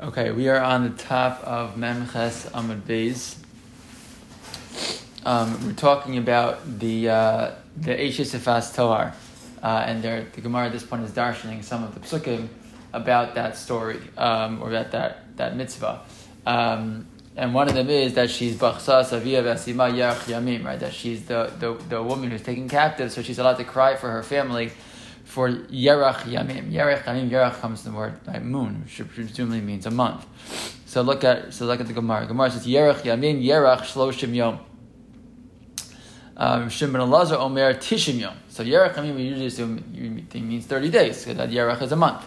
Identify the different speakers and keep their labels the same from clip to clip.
Speaker 1: Okay, we are on the top of Memches Amud Beis. Um, we're talking about the uh, the Eishesifas Tohar, uh, and there, the Gemara at this point is darshaning some of the psukim about that story um, or about that that mitzvah. Um, and one of them is that she's Bachsa Savia Vasima Yach Yamim, right? That she's the, the, the woman who's taken captive, so she's allowed to cry for her family for Yerach Yamim. Yerach Yamim, Yerach comes from the word right, moon, which presumably means a month. So look at so look at the Gemara. Gemara says Yerach Yamim, Yerach Shloshim Yom. Um, Shimon Elazar Omer Tishim Yom. So Yerach Yamim we usually assume it means thirty days because that Yerach is a month.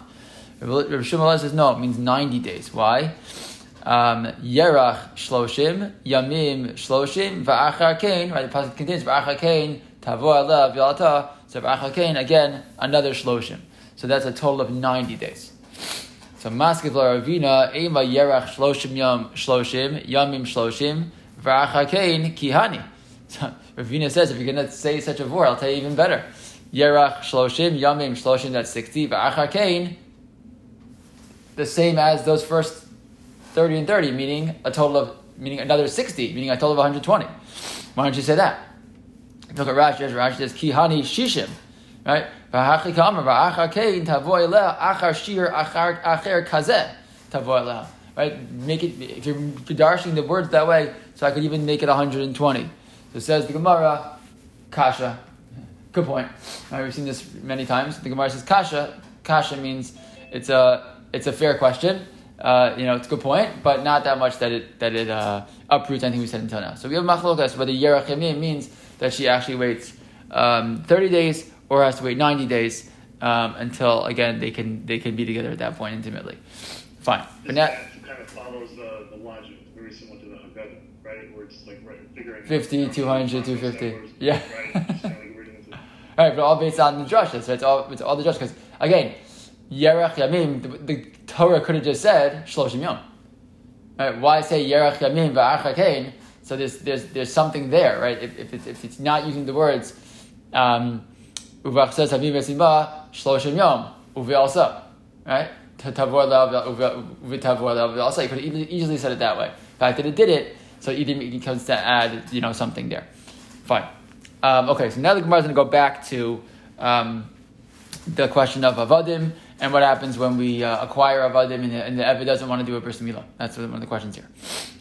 Speaker 1: Rabbi Shimon Elazar says no, it means ninety days. Why? Um, Yerach Shloshim, Yamim Shloshim, Va'achar Kain. Right, the pasuk contains Va'achar Kain Tavo Alav Yalata. So Va'achar Kain again another Shloshim. So that's a total of ninety days. So Maskiv Ravina Ema Yerach Shloshim Yom Shloshim Yamim Shloshim Va'achar Kain Kihani. So Ravina says if you're going to say such a word, I'll tell you even better. Yerach Shloshim Yamim Shloshim that's sixty. Vachakain, the same as those first 30 and 30, meaning a total of, meaning another 60, meaning a total of 120. Why don't you say that? Look at Rashi, Rashi says, Kihani Shishim, right? Right? Make it, if you're darshing the words that way, so I could even make it 120. So it says the Gemara, Kasha. Good point. Right, we've seen this many times. The Gemara says Kasha. Kasha means it's a, it's a fair question uh, you know, it's a good point, but not that much that it that it uh, uproots anything we said until now. So we have machlokas whether yerach yamim means that she actually waits um, thirty days or has to wait ninety days um, until again they can they can be together at that point intimately. Fine,
Speaker 2: but now kind of follows the, the logic very similar to the Haggadah, right? Where it's like right, figuring
Speaker 1: 50, 200, 250. Yeah. Right, All right, but all based on the drushes. So it's all it's all the drush because again, yerach yamim the, the Torah could have just said Shloshim Yom. Right? Why say Yerach Yamim Va'achakain? So there's, there's, there's something there, right? If, if, it's, if it's not using the words um, Uvach says Yom Uve'alsa, right? You could have easily said it that way. The fact that it did it, so it comes to add, you know, something there. Fine. Um, okay, so now the Gemara is going to go back to um, the question of Avadim and what happens when we uh, acquire avadim and the, and the Evid doesn't want to do a bris milah? That's one of the questions here.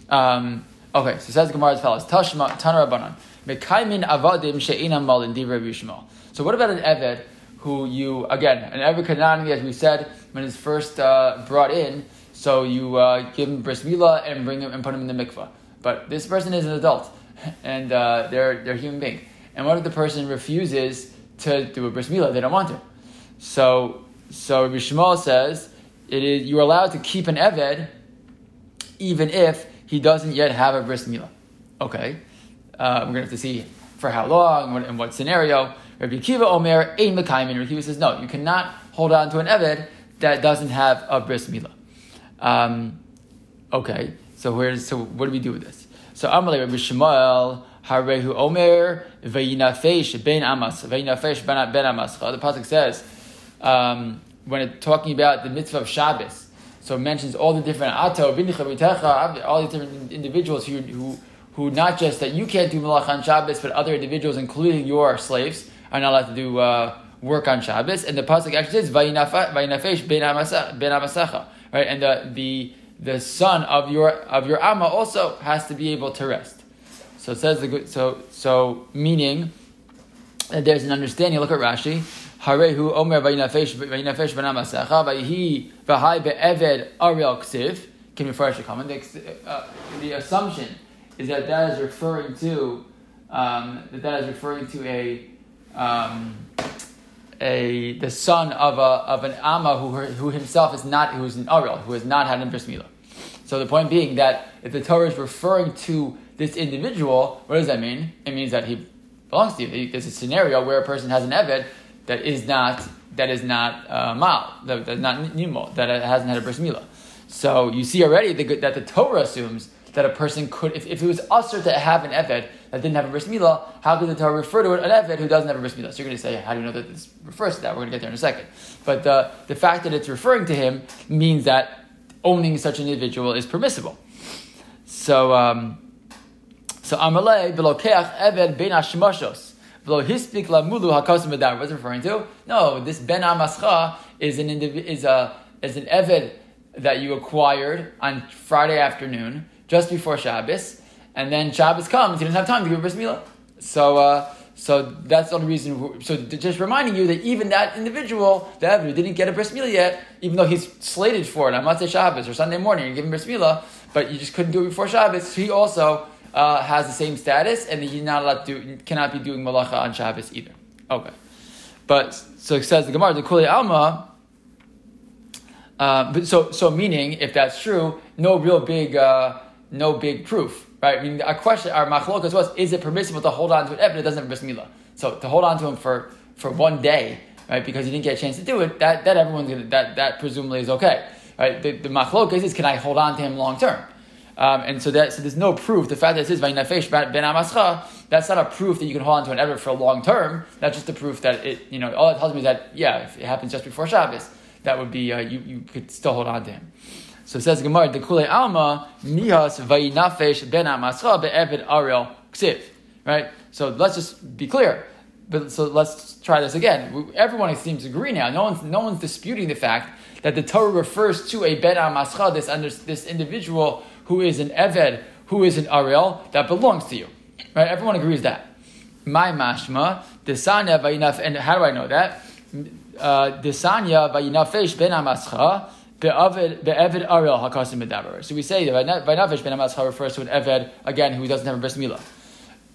Speaker 1: Um, okay, so says the Gemara as follows: Tashma Tanar Rabbanan Mekaimin avadim she'inam malin divrei Yishmael. So what about an Eved who you again an Eved Kanani as we said when he's first uh, brought in? So you uh, give him bris milah and bring him and put him in the mikvah. But this person is an adult and uh, they're they're a human being. And what if the person refuses to do a bris milah? They don't want to. So so Rabbi Yishmael says it is you're allowed to keep an eved even if he doesn't yet have a bris milah. Okay, uh, we're gonna have to see for how long and what, what scenario. Rabbi Kiva Omer ein mekaymin. Rabbi Kiva says no, you cannot hold on to an eved that doesn't have a bris milah. Um, okay, so where's so what do we do with this? So Amalei Rabbi Yishmael. Harehu Omer veinafesh ben amas veinafesh ben amas. The pasuk says um, when it's talking about the mitzvah of Shabbos. So it mentions all the different ato, all these different individuals who, who, who not just that you can't do malach on Shabbos, but other individuals, including your slaves, are not allowed to do uh, work on Shabbos. And the pasuk actually says vayinafesh ben amasecha, right? And the the the son of your of your amma also has to be able to rest. So says the so so meaning that there's an understanding. Look at Rashi. Harehu Omer Vayinafesh Vayinafesh Banamasecha Vayhi Vahai Be'eved Ariel Ksiv. Can we first comment? The, uh, the assumption is that that is referring to um, that that is referring to a um, a the son of a of an ama who who himself is not who is an Ariel who has not had an bris milah. So the point being that if the Torah is referring to this individual, what does that mean? It means that he belongs to you. There's a scenario where a person has an Eved that is not that is not uh, mal, that, that is not nimo, that hasn't had a bris milah. So you see already the, that the Torah assumes that a person could, if, if it was usher to have an eved that didn't have a bris milah, how could the Torah refer to it, an eved who doesn't have a bris milah? So you're going to say, how do you know that this refers to that? We're going to get there in a second. But the, the fact that it's referring to him means that owning such an individual is permissible. So, um, so Amalei belokeach eved ben hashmashos v'lo hispik lamulu hakasim b'dar. What's referring to? No, this ben amascha is an indiv- is a is an eved that you acquired on Friday afternoon just before Shabbos, and then Shabbos comes, you didn't have time to give a bris milah. So. Uh, so that's the only reason. So just reminding you that even that individual, the Eved, didn't get a bris milah yet, even though he's slated for it on Motzei Shabbos or Sunday morning, you give him bris milah, but you just couldn't do it before Shabbos. He also uh, has the same status, and he's not allowed to cannot be doing malacha on Shabbos either. Okay, but so it says the Gemara, the Kuli Alma. Uh, but so so meaning if that's true, no real big uh, no big proof right? I mean, our question, our machlokas was, is it permissible to hold on to an Evan that doesn't bris milah? So to hold on to him for, for one day, right, because he didn't get a chance to do it, that, that everyone's gonna, that, that presumably is okay, right? The, the machlokas is, can I hold on to him long term? Um, and so that so there's no proof. The fact that it says vayinafesh ben amascha, that's not a proof that you can hold on to an ever for a long term. That's just a proof that it, you know, all it tells me is that yeah, if it happens just before Shabbos, that would be uh, you you could still hold on to him. So it says Gemara, the Kule Alma, Nihas Vayinafesh Ben Amascha Be'evid Ariel Ksiv. Right? So let's just be clear. But so let's try this again. Everyone seems to agree now. No one's, no one's disputing the fact that the Torah refers to a Ben Amascha, this, under, this individual who is an Eved, who is an Ariel, that belongs to you. Right? Everyone agrees that. My mashma, Desanya Vayinaf, and how do I know that? Uh, Desanya Vayinafesh Ben Amascha, Be'eved Ariel Hakasim Medaber. So we say Vainavish Ben Amascha refers to an Eved, again, who doesn't have a bris milah.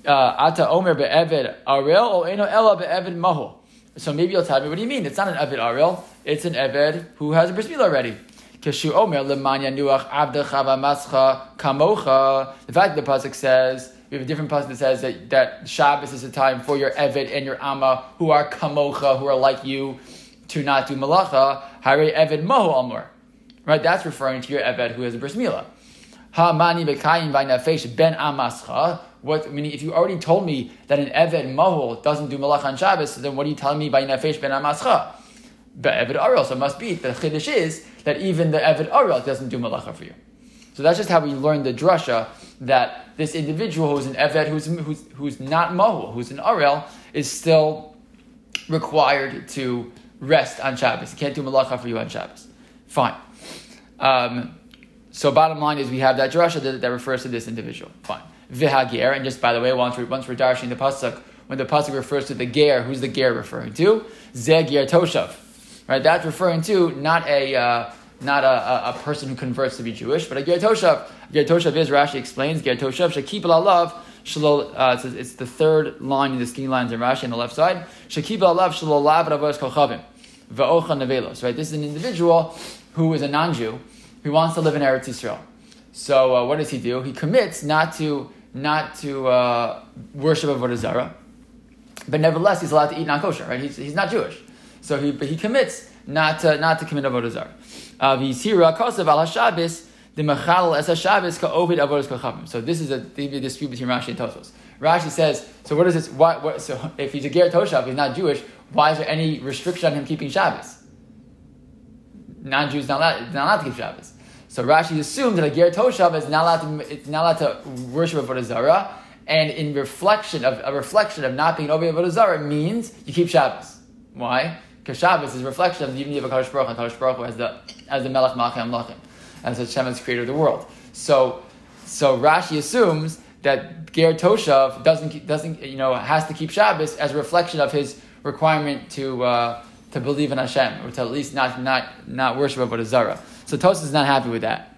Speaker 1: Uh, Ata Omer Be'eved Ariel, or Eno Ella Be'eved Mahu. So maybe you'll tell me, what do you mean? It's not an Eved Ariel, it's an Eved who has a bris milah already. Keshu Omer Lemanya Nuach Kamocha. The fact that the Pasuk says, we have a different pasuk that says that, that Shabbos is a time for your Eved and your Amma who are Kamocha, who are like you, to not do Malacha. Hare Eved Mahu Amor. Right, that's referring to your Eved who has a bris milah. Ha mani bekayim v'nafesh ben amascha. What meaning? If you already told me that an Eved Mahol doesn't do malach on Shabbos, then what are you telling me by nafesh ben amascha? But Eved Ariel, so it must be the chiddush is that even the Eved Ariel doesn't do malacha for you. So that's just how we learn the drasha that this individual who's an Eved, who's, who's, who's not Mahul, who's an Ariel, is still required to rest on Shabbos. He can't do malacha for you on Shabbos. Fine. Um, so bottom line is we have that drasha that, that, refers to this individual. Fine. Vihagir, and just by the way, once we're, once we're darshing the pasuk, when the pasuk refers to the ger, who's the ger referring to? Zegir toshav. Right, that's referring to not a uh, not a, a, a, person who converts to be Jewish, but a ger toshav. Ger toshav is Rashi explains ger toshav shakib alav shalol. Uh, it's, it's the third line in the skinny lines in Rashi on the left side. Shakib alav shalol lav ravos kolchavim ve'ocha nevelos. Right, this is an individual who is a non-Jew, who wants to live in Eretz Yisrael. So uh, what does he do? He commits not to not to uh, worship Avodah Zarah, but nevertheless he's allowed to eat non-kosher. Right? He's, he's not Jewish, so he he commits not to, not to commit Avodah Zarah. Uh, V'yisira kosav al Shabbos the mechal es Shabbos ka'ovid avodas kachavim. So this is a, dispute between Rashi and Tosfos. Rashi says, so what is this? What, so if he's a ger toshav, he's not Jewish. Why is there any restriction on him keeping Shabbos? non-Jews not allowed, not allowed to keep Shabbos. So Rashi assumes that a ger toshav is not allowed to it's not allowed to worship avodah zarah, and in reflection of a reflection of not being over avodah zarah means you keep Shabbos. Why? Because Shabbos is a reflection of the unity of a Kadosh Baruch, and Baruch as the as the Melech Malchim Amlachim, as Hashem is creator of the world. So so Rashi assumes that ger toshav doesn't doesn't you know has to keep Shabbos as a reflection of his requirement to. Uh, to believe in Hashem, or to at least not not not worship Avodah Zarah. So Tosfos is not happy with that.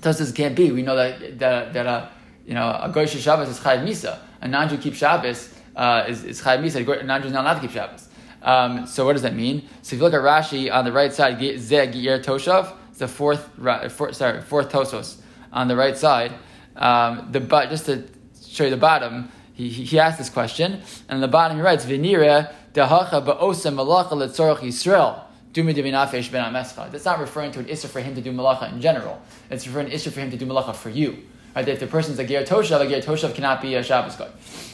Speaker 1: Tosfos can't be. We know that that, that uh, you know a Goyish Shabbos is Chayav Misa. A non-Jew keeps Shabbos uh, is, is Chayav Misa. A non-Jew is not allowed to keep Shabbos. Um, so what does that mean? So if you look at Rashi on the right side, Zeh Giyar Toshav, it's the fourth, fourth, sorry, fourth Tosfos on the right side. Um, the but just to show you the bottom, he, he, asked this question, and the bottom he writes Vinira Dehacha ba'osem malacha letzorach Yisrael. That's not referring to an issue for him to do malacha in general. It's referring to an issue for him to do malacha for you. Right? If the person's a ger toshav, a ger toshav cannot be a Shabbos guy.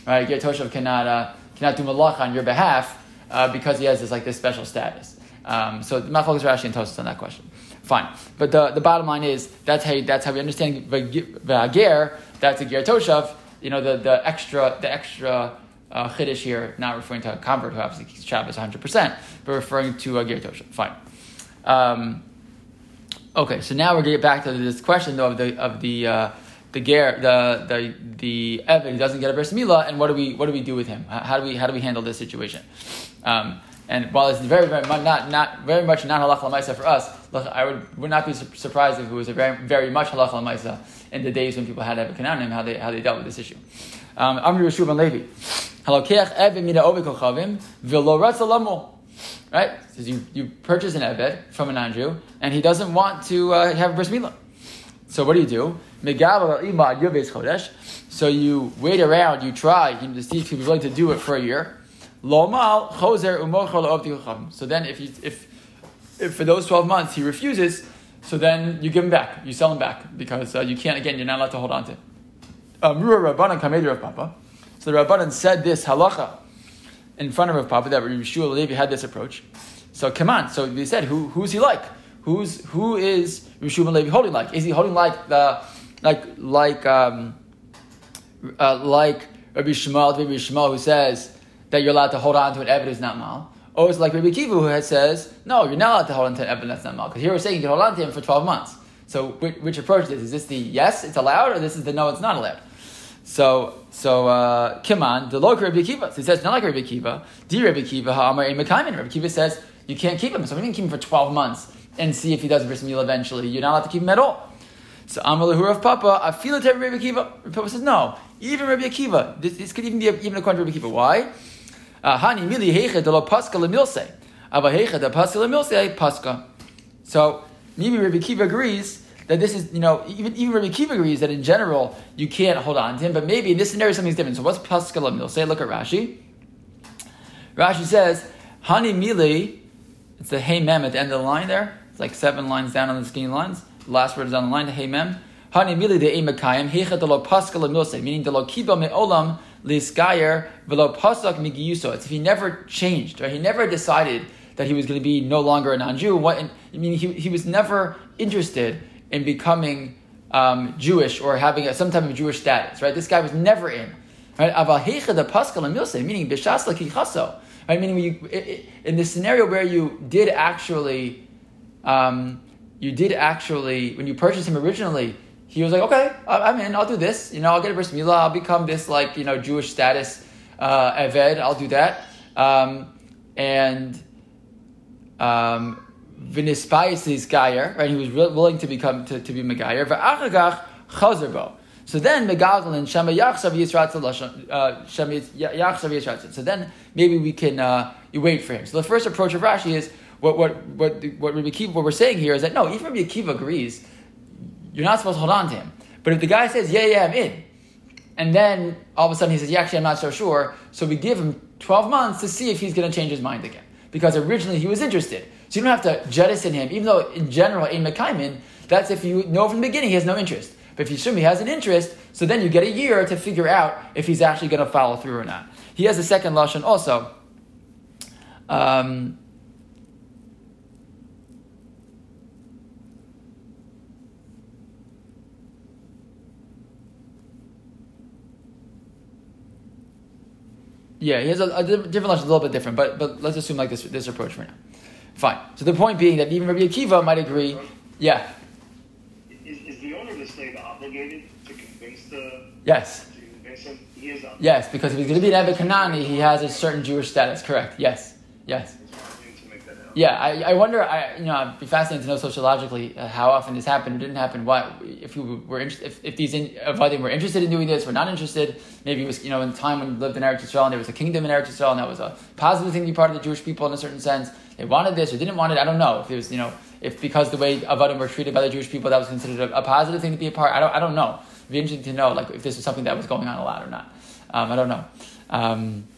Speaker 1: Right? A ger toshav cannot uh, cannot do malacha on your behalf uh, because he has this like this special status. Um, so Machlokes Rashi and Tosfos on that question. Fine. But the, the bottom line is that's how that's how we understand Vager. That's a ger toshav. You know the, the extra the extra uh, chiddush here, not referring to a convert who obviously keeps Shabbos 100, percent but referring to a ger toshav. Fine. Um, okay, so now we're going to get back to this question though of the of the uh, the ger the the the Evan doesn't get a bris milah, and what do we what do we do with him? How do we how do we handle this situation? Um, and while it's very, very not, not very much not halach lamaisa for us, I would, would not be surprised if it was a very, very much halach lamaisa in the days when people had Ebed Canaanim, how they, how they dealt with this issue. Um, Amri Yehoshua ben Levi. Halakech Ebed mina v'lo. Right? So you, you purchase an Ebed from a non-Jew, and he doesn't want to uh, have a bris milah. So what do you do? So you wait around, you try, you see if he's willing to do it for a year. Lomal choser umochal So then, if, you, if if for those twelve months he refuses, so then you give him back, you sell him back because uh, you can't. Again, you're not allowed to hold on to. it. Amrua Rabbanan of Papa. So the Rabbanan said this halacha in front of Rav Papa that Yehoshua Levi had this approach. So come on. So they said, who, who's he like? Who's who is Yehoshua Levi holding like? Is he holding like the like like um, uh, like Rabbi Yishmael, Rabbi Yishmael who says that you're allowed to hold on to an evidence not mal. Or it's like Rabbi Kiva who says, no, you're not allowed to hold on to an evidence that's not mal. Because here we're saying you can hold on to him for 12 months. So which, which approach is this? Is this the yes, it's allowed, or this is the no, it's not allowed? So, so uh, Kiman, the local Rabbi Kiva. So he says, not like Rabbi Kiva. Di Rabbi Kiva, ha'amar ein. Rabbi Kiva says, you can't keep him. So we can keep him for 12 months and see if he does bris meal eventually. You're not allowed to keep him at all. So Amar of Papa, I feel it Rabbi Akiva. Papa says, no, even Rabbi Akiva. This, this could even be even according to Rabbi Akiva. Why? Uh, Hani mili heicha de lo paska lemilse. Ava heicha de paska lemilse paska. So maybe Rabbi Kiva agrees that this is, you know, even, even Rabbi Kiva agrees that in general you can't hold on to him, but maybe in this scenario something's different. So what's paska lemilse? Look at Rashi. Rashi says, Hani mili, it's the hey mem at the end of the line there. It's like seven lines down on the skinny lines. Last word is on the line, the hey mem. Hani mili de emakayim, heicha de lo paska lemilse, meaning de lo kiba me'olam liskayer velo pasak migiyuso. It's if he never changed, right? He never decided that he was going to be no longer a non-Jew. What, I mean, he, he was never interested in becoming um, Jewish or having a, some type of Jewish status, right? This guy was never in. Right? The Pascal and Milse, meaning bishas lakichaso. Right? Meaning you, in the scenario where you did actually, um, you did actually, when you purchased him originally, he was like, okay, I'm in. I'll do this. You know, I'll get a bris milah. I'll become this like you know Jewish status uh, eved. I'll do that. Um, and um, v'nispayis is gayer, right? He was willing to become to, to be megayer. V'achagach chazerbo. So then megaglin shema yachsav yisratzal uh, shema yachsav. So then maybe we can uh, you wait for him. So the first approach of Rashi is what what what what Rabbi Kiva, what we're saying here is that no, even Rabbi Kiva agrees you're not supposed to hold on to him. But if the guy says, yeah, yeah, I'm in, and then all of a sudden he says, yeah, actually, I'm not so sure, so we give him 12 months to see if he's going to change his mind again. Because originally he was interested. So you don't have to jettison him, even though in general, in Mekaimin, that's if you know from the beginning he has no interest. But if you assume he has an interest, so then you get a year to figure out if he's actually going to follow through or not. He has a second lashon also. Um, Yeah, he has a, a different lesson, a little bit different, but but let's assume like this this approach for now. Fine. So the point being that even Rabbi Akiva might agree. Yeah.
Speaker 2: Is, is the owner of the slave obligated to convince the?
Speaker 1: Yes.
Speaker 2: To convince him? He is obligated.
Speaker 1: Yes, because if he's going to be an Ebed Kanani, he has a certain Jewish status. Correct. Yes. Yes. Yeah, I, I wonder. I you know, I'd be fascinated to know sociologically uh, how often this happened or didn't happen. What if we were if, if these in, if they were interested in doing this, were not interested. Maybe it was you know in the time when we lived in Eretz Yisrael and there was a kingdom in Eretz Yisrael and that was a positive thing to be part of the Jewish people in a certain sense. They wanted this or didn't want it. I don't know if it was you know if because the way Avadim were treated by the Jewish people that was considered a, a positive thing to be a part. I don't I don't know. It'd be interesting to know like if this was something that was going on a lot or not. Um, I don't know. Um,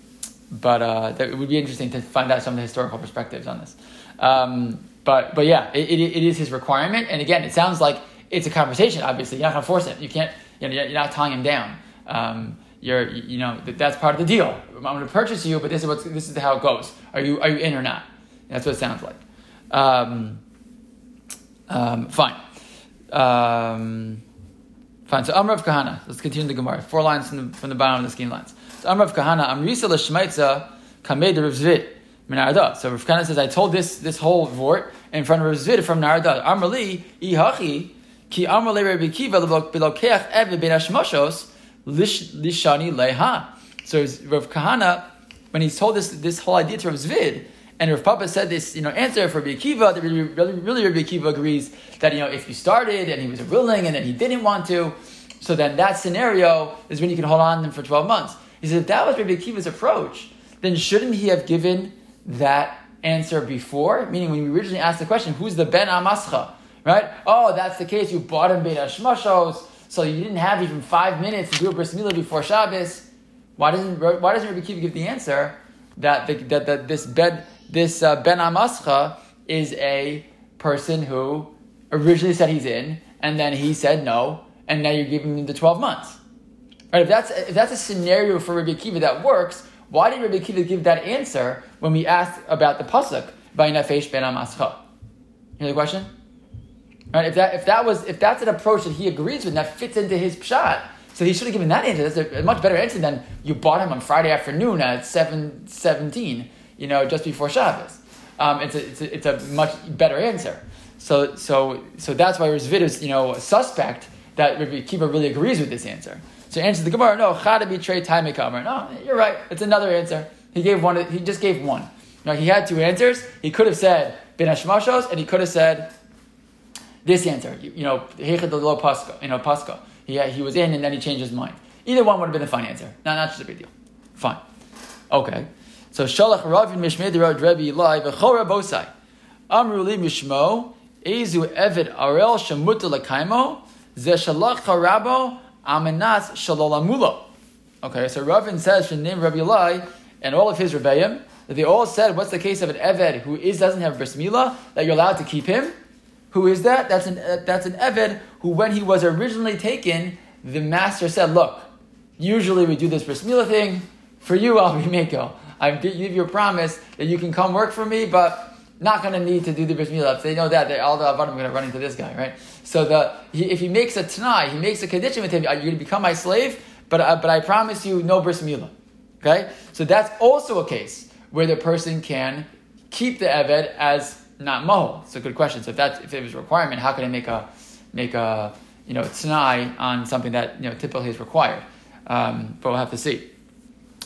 Speaker 1: but uh, it would be interesting to find out some of the historical perspectives on this. Um, but but yeah, it, it, it is his requirement. And again, it sounds like it's a conversation. Obviously, you're not to force it. You can't. You know, you're not tying him down. Um, you're you know that's part of the deal. I'm to purchase you, but this is what this is how it goes. Are you are you in or not? That's what it sounds like. Um, Um, fine. Um, fine. So Amrav Kahana. Let's continue the Gemara. Four lines from the, from the bottom of the scheme lines. So Amrav Kahana. Amrisa l'shmaitza kamei de Zvit minarda. So Rav Kahana says, I told this this whole vort in front of Rav from Nehardea. Amrali ihachi ki amrali Rabbi Kiva belokeach evi ben lishani leha. So Rav Kahana, when he's told this this whole idea to Rav Zvid, and Rav Papa said this, you know, answer for Rabbi Akiva, that really, really, really Rabbi Akiva agrees that, you know, if you started and he was willing and then he didn't want to, so then that scenario is when you can hold on to them for 12 months. He said, if that was Rabbi Akiva's approach, then shouldn't he have given that answer before? Meaning when we originally asked the question, who's the Ben Amascha? Right? Oh, that's the case. You bought him Beit Hashmashos, so you didn't have even five minutes to do a bris milah before Shabbos. Why doesn't Why doesn't Rabbi Akiva give the answer that the, that, that this bed this uh, Ben Amascha is a person who originally said he's in, and then he said no, and now you're giving him the 12 months. Right, if that's, if that's a scenario for Rabbi Akiva that works, why did Rabbi Akiva give that answer when we asked about the pasuk by Nefesh Ben Amascha? You hear the question? Right, if that if that was if that's an approach that he agrees with, and that fits into his pshat, so he should have given that answer. That's a, much better answer than you bought him on Friday afternoon at seven seventeen you know, just before Shabbos. Um, it's, a, it's, a, it's a much better answer. So, so, so that's why Rizvid is, you know, suspect that Rabbi Akiva really agrees with this answer. So answer the Gemara, no, chada betray time No, you're right. It's another answer. He gave one. He just gave one. Now he had two answers. He could have said bin hashmashos, and he could have said this answer. You, you know, hechad lo pasco. You know, pasco. He he was in, and then he changed his mind. Either one would have been a fine answer. No, not just a big deal. Fine. Okay. So Shalach Ravin Mishmei Derod Rebbe Eli V'chora Bosai Amru Li Mishmo Ezu Evet Arel Shemuta Lakaimo Ze Shalach Harabo Amenas Shalolamulo. Okay, so Ravin says from name Rabbi Eli and all of his rebbeim that they all said, what's the case of an Eved who is doesn't have bris milah that you're allowed to keep him? Who is that? That's an uh, that's an Eved who, when he was originally taken, the master said, look, usually we do this bris thing. For you, I'll be meko. I give you a promise that you can come work for me, but not going to need to do the bris milah. If they know that, all the avadim are going to run into this guy, right? So the he, if he makes a tanai, he makes a condition with him. You're going to become my slave, but uh, but I promise you no bris milah. Okay, so that's also a case where the person can keep the eved as not mohel. It's a good question. So if that if it was a requirement, how can I make a make a you know tanai on something that you know typically is required? Um, but we'll have to see.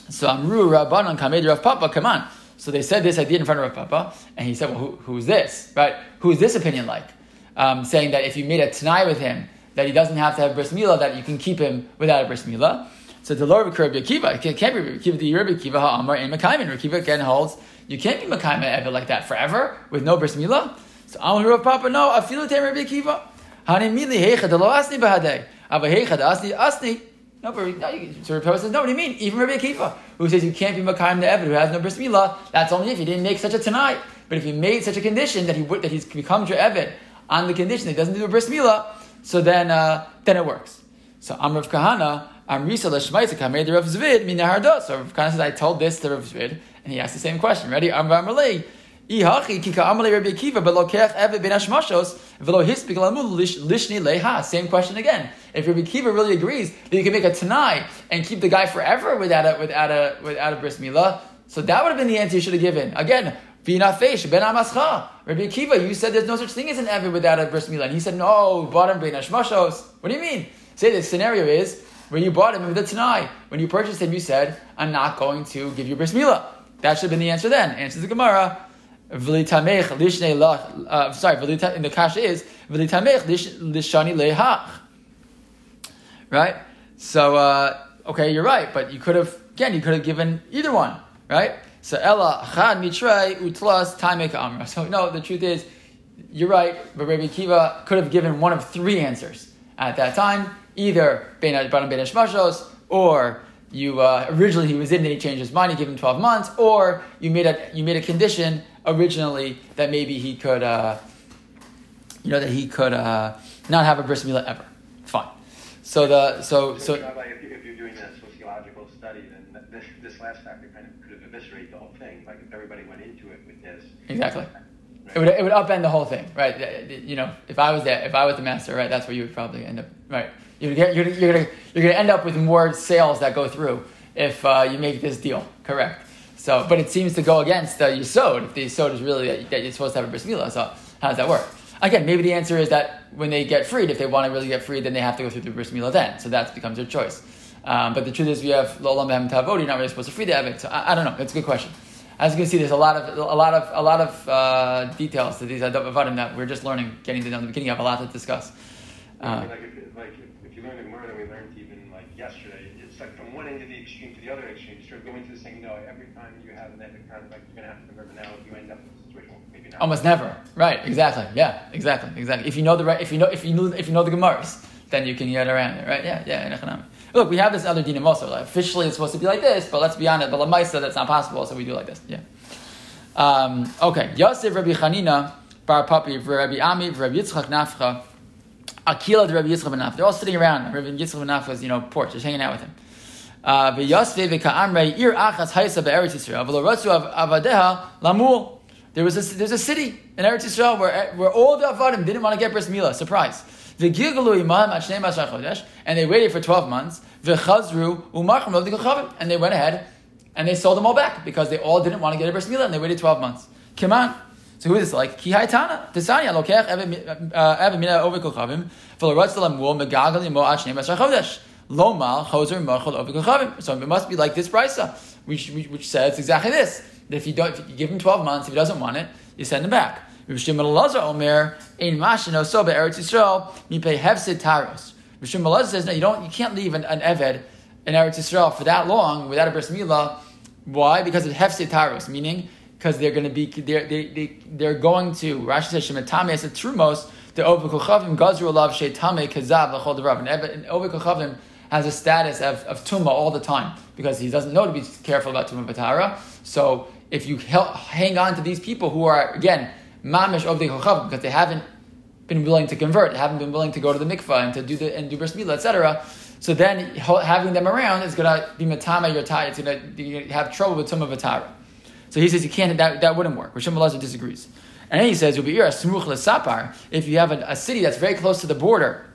Speaker 1: So Amru Rabbanon Kamed Rav Papa, come on. So they said this idea in front of Rav Papa, and he said, well, who, who's this? Right? Who is this opinion like? Um, saying that if you made a Tanai with him, that he doesn't have to have bris milah, that you can keep him without a bris milah. So the Lord Rabbi Akiva, it can't be Rabbi Akiva, the Rabbi Akiva ha'amar in Makaiman. Rabbi Akiva again holds, you can't be Makaiman ever like that forever with no bris milah. So Amru Rav Papa, no, afilu tem Rabbi Akiva. Hani mili heicha de lo asni bahadei. Ava heicha de asni asni. No, but no, you, so Rabbi says, no, what do you mean? Even Rabbi Akiva, who says you can't be Makayim the Evid, who has no bris milah, that's only if he didn't make such a tonight. But if he made such a condition that he would, that he's become your Evid on the condition that he doesn't do a bris milah, so then uh, then it works. So I'm Amrav Kahana, i'm Amrisa Lashmaitza Kamed Rav Zvid Minaharda. So Rav Kahana says, I told this to Rav Zvid, and he asked the same question. Ready? Amrav Amalei. Same question again. If Rabbi Akiva really agrees that you can make a tanai and keep the guy forever without a without a without a bris milah, so that would have been the answer you should have given. Again, V'nafesh ben amascha. Rabbi Akiva, you said there's no such thing as an ever without a bris milah, and he said no, bought him hashmashos. What do you mean? Say the scenario is when you bought him with the tanai. When you purchased him, you said, "I'm not going to give you bris milah." That should have been the answer then. Answers the Gemara. V'litamech. Uh, sorry, in the kasha is. Right. So uh, okay, you're right, but you could have again, you could have given either one, right? So ella chad mitrei utlas tamek amra. So no, the truth is, you're right, but Rabbi Kiva could have given one of three answers at that time, either ben ben or you uh, originally he was in, then he changed his mind, he gave him twelve months, or you made a you made a condition originally that maybe he could, uh, you know, that he could uh, not have a bris milah ever. Fine. So the so so.
Speaker 3: so if, if you're doing a sociological study, then this, this last factor kind of could have eviscerated the whole thing. Like if everybody went into it with this.
Speaker 1: Exactly. It would, it would upend the whole thing, right? You know, if I was there, if I was the master, right, that's where you would probably end up, right? You're, you're, you're, gonna, you're gonna end up with more sales that go through if uh, you make this deal, correct? So, but it seems to go against the Yisod, if the Yisod is really that, that you're supposed to have a bris milah, so how does that work? Again, maybe the answer is that when they get freed, if they want to really get freed, then they have to go through the bris milah then, so that becomes their choice. Um, but the truth is, we have lolam tavod. You're not really supposed to free the eved. So I, I, don't know. It's a good question. As you can see, there's a lot of a lot of a lot of uh, details to these adav that we're just learning, getting to know in the beginning. I have a lot to discuss.
Speaker 3: Uh, like, if, like if you learn the Gemara that we learned even like yesterday, it's like from one end of the extreme to the other extreme. You start going to the same, no, every time you have an epic conflict, you're gonna have to remember now. You end up in a situation maybe not.
Speaker 1: Almost never. Right. Exactly. Yeah. Exactly. Exactly. If you know the right, if you know if you know if you know the Gemaras, then you can get around it. Right. Yeah. Yeah. Look, we have this other dinim also. Like, officially, it's supposed to be like this, but let's be honest. But lamaisa, that's not possible, so we do like this. Yeah. Um, okay. Yosef Rabbi Chanina Bar Papi Rabbi Ami Rabbi Yitzchak Nafcha Akila Rabbi Yitzchak Nafcha. They're all sitting around Rabbi Yitzchak Nafcha's you know porch, just hanging out with him. Uh. There was a, there's a city in Eretz Yisrael where, where all the avadim didn't want to get bris milah. Surprise. And they waited for 12 months. And they went ahead and they sold them all back because they all didn't want to get a bris milah and they waited 12 months. Come on. So who is this like? Ki haitana. Tisanya lokech uh, over kochavim. V'loratz lam wul megagal yimo ach nemas chodesh. Lo mal choser machal over kochavim. So it must be like this brisa, which, which, which says exactly this. That if you don't, if you give him 12 months, if he doesn't want it, you send him back. Rav Shimon Elazar Omer Ein Mashino So Eretz Yisrael Mipei Hefsid Taros. Rav Shimon Elazar says no, you don't, you can't leave an, an Eved in Eretz Yisrael for that long without a bris milah. Why? Because of Hefsid Taros, meaning because they're going to be they're they, they, they're going to Rashi says Shematame as a trumos the Ovik Kochavim Gazru Alav Sheitame Kazav Lachol Derav and Ovik Kochavim has a status of, of tuma all the time because he doesn't know to be careful about tuma batara. So if you hang on to these people who are again mamish of the chochav because they haven't been willing to convert, they haven't been willing to go to the mikvah and to do the and do bris milah, etc. So then having them around is going to be matama your tie. It's going to have trouble with tumah vatara. So he says you can't. That, that wouldn't work. Rishon Elazar disagrees, and then he says you'll be smuch sapar if you have a, a, city that's very close to the border.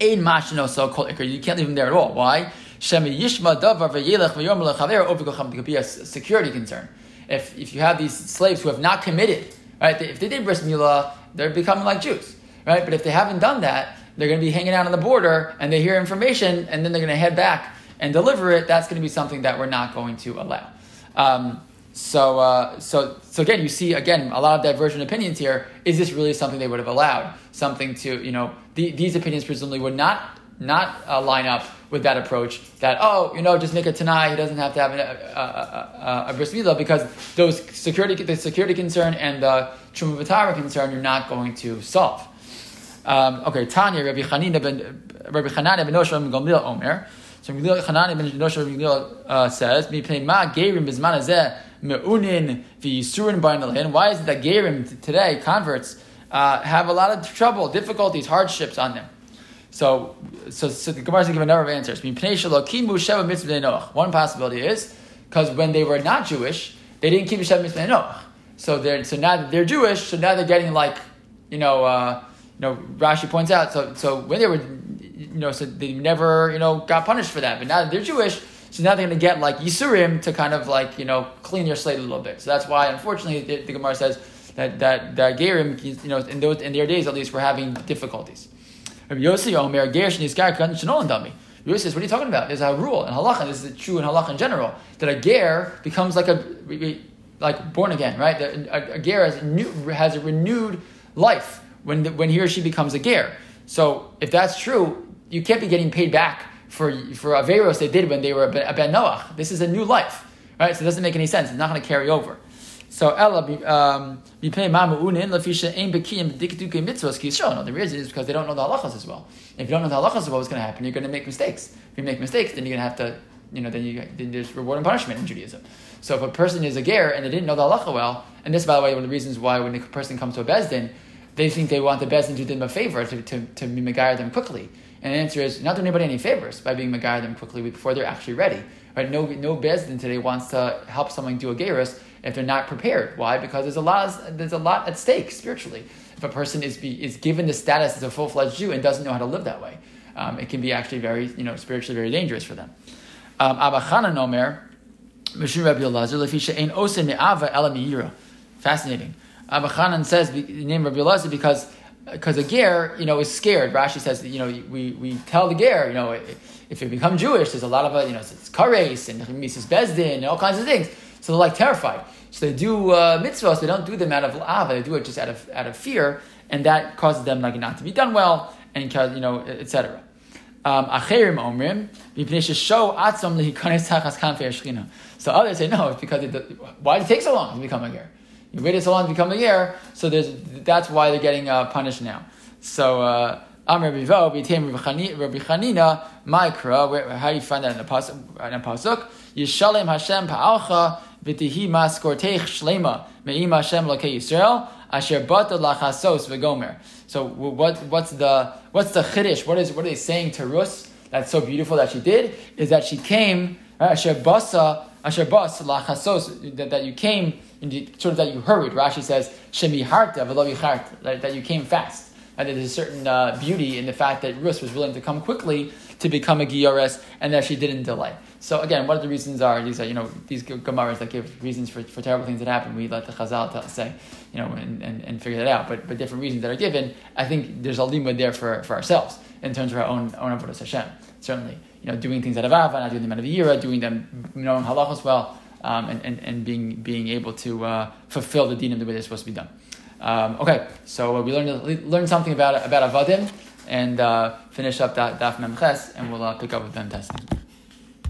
Speaker 1: Ein mashino so kol You can't leave them there at all. Why? Shemi yishma davar v'yelech v'yom lechaver. It could be a security concern. If if you have these slaves who have not committed Right? If they did bris milah, they're becoming like Jews. Right? But if they haven't done that, they're going to be hanging out on the border and they hear information and then they're going to head back and deliver it. That's going to be something that we're not going to allow. Um, so, uh, so, so again, you see again a lot of divergent opinions here. Is this really something they would have allowed? Something to you know the, these opinions presumably would not not uh, line up with that approach that, oh, you know, just Tanai, he doesn't have to have a, a, a, a bris milah because those security, the security concern and the Truma concern you're not going to solve. Um, okay, Tanya, Rabbi Chanina ben, Rabbi Chanana ben ben Gamliel Omer. So Rabbi Chanana ben ben Gamliel uh, says, Mipnei ma gerim bizman hazeh me'unin v'yisurin b'ayin Why is it that gerim today, converts, uh, have a lot of trouble, difficulties, hardships on them? So, so, so the Gemara is give a number of answers. One possibility is because when they were not Jewish, they didn't keep Sheva Mitzvah Noach. So they're so now that they're Jewish, so now they're getting like, you know, uh, you know, Rashi points out. So so when they were, you know, so they never you know got punished for that. But now that they're Jewish, so now they're going to get like Yisurim to kind of like you know clean your slate a little bit. So that's why, unfortunately, the, the Gemara says that that that Gerim, you know, in those in their days at least, were having difficulties. Rabbi Yossi Omer Gersh Nizkar Kan Shanolan Dami. Yossi says, what are you talking about? There's a rule in halacha. This is true in halacha in general that a ger becomes like a like born again, right? A, a ger has, new, has a renewed life when the, when he or she becomes a ger. So if that's true, you can't be getting paid back for for averos they did when they were a ben Noach. This is a new life, right? So it doesn't make any sense. It's not going to carry over. So Ella um, mipnei mamu'unin lafisha ein bekiyim dikduke mitzvahs kisho. No, the reason is because they don't know the halachas as well. If you don't know the halachas as well, what's going to happen? You're going to make mistakes. If you make mistakes, then you're going to have to, you know, then, you, then there's reward and punishment in Judaism. So if a person is a ger and they didn't know the halacha well, and this, by the way, one of the reasons why when a person comes to a bezdin, they think they want the bezdin to do them a favor to, to, to megar them quickly. And the answer is not doing anybody any favors by being megar them quickly before they're actually ready. Right? No, no bezdin today wants to help someone do a gerus if they're not prepared. Why? Because there's a lot there's a lot at stake spiritually. If a person is be, is given the status as a full fledged Jew and doesn't know how to live that way, um, it can be actually very you know spiritually very dangerous for them. Um, Abba Chanan Omer, Mishur Rabbi Elazar, Lefisha Ein Osin Me'ava Ela Me'ira. Fascinating. Abba Chanan says the name Rabbi Elazar because because a ger, you know, is scared. Rashi says you know, we, we tell the ger, you know, if you become Jewish, there's a lot of, you know, it's kares and Mises Bezdin and all kinds of things. So they're like terrified. So they do uh, mitzvahs, they don't do them out of lava, they do it just out of, out of fear, and that causes them like not to be done well, and you know, etc. Um, So others say, no, it's because it, why did it take so long to become a ger? You waited so long to become a year, so that's why they're getting uh, punished now. So, uh, Amr Bivo, Rabbi Chanina, Maikra, how do you find that in the Pasuk? Yishalem Hashem Pa'alcha, V'tihi Maskorteich Shlema, Me'im Hashem Lokei Yisrael, Asher Bata Lachasos V'gomer. So what, what's the what's the chiddush? What is what are they saying to Rus? That's so beautiful that she did is that she came Asher Basa Asher Bas Lachasos that, that you came sort of that you hurried. Rashi says, Shemi harta that, that you came fast. And there's a certain uh, beauty in the fact that Rus was willing to come quickly to become a Giyores and that she didn't delay. So again, what the reasons are, these are, you know, these Gemaras that give reasons for, for terrible things that happen, we let the Chazal say, you know, and, and, and figure that out. But, but different reasons that are given, I think there's a limud there for, for ourselves in terms of our own, own Avodah Hashem. Certainly, you know, doing things out of Ava, not doing them out of Yira, doing them knowing halachos well, um, and, and, and being, being able to uh, fulfill the in the way they're supposed to be done. Um, okay, so we learned, learned something about, about Avadim and uh, finish up that Daf Memches, and we'll uh, pick up with them testing.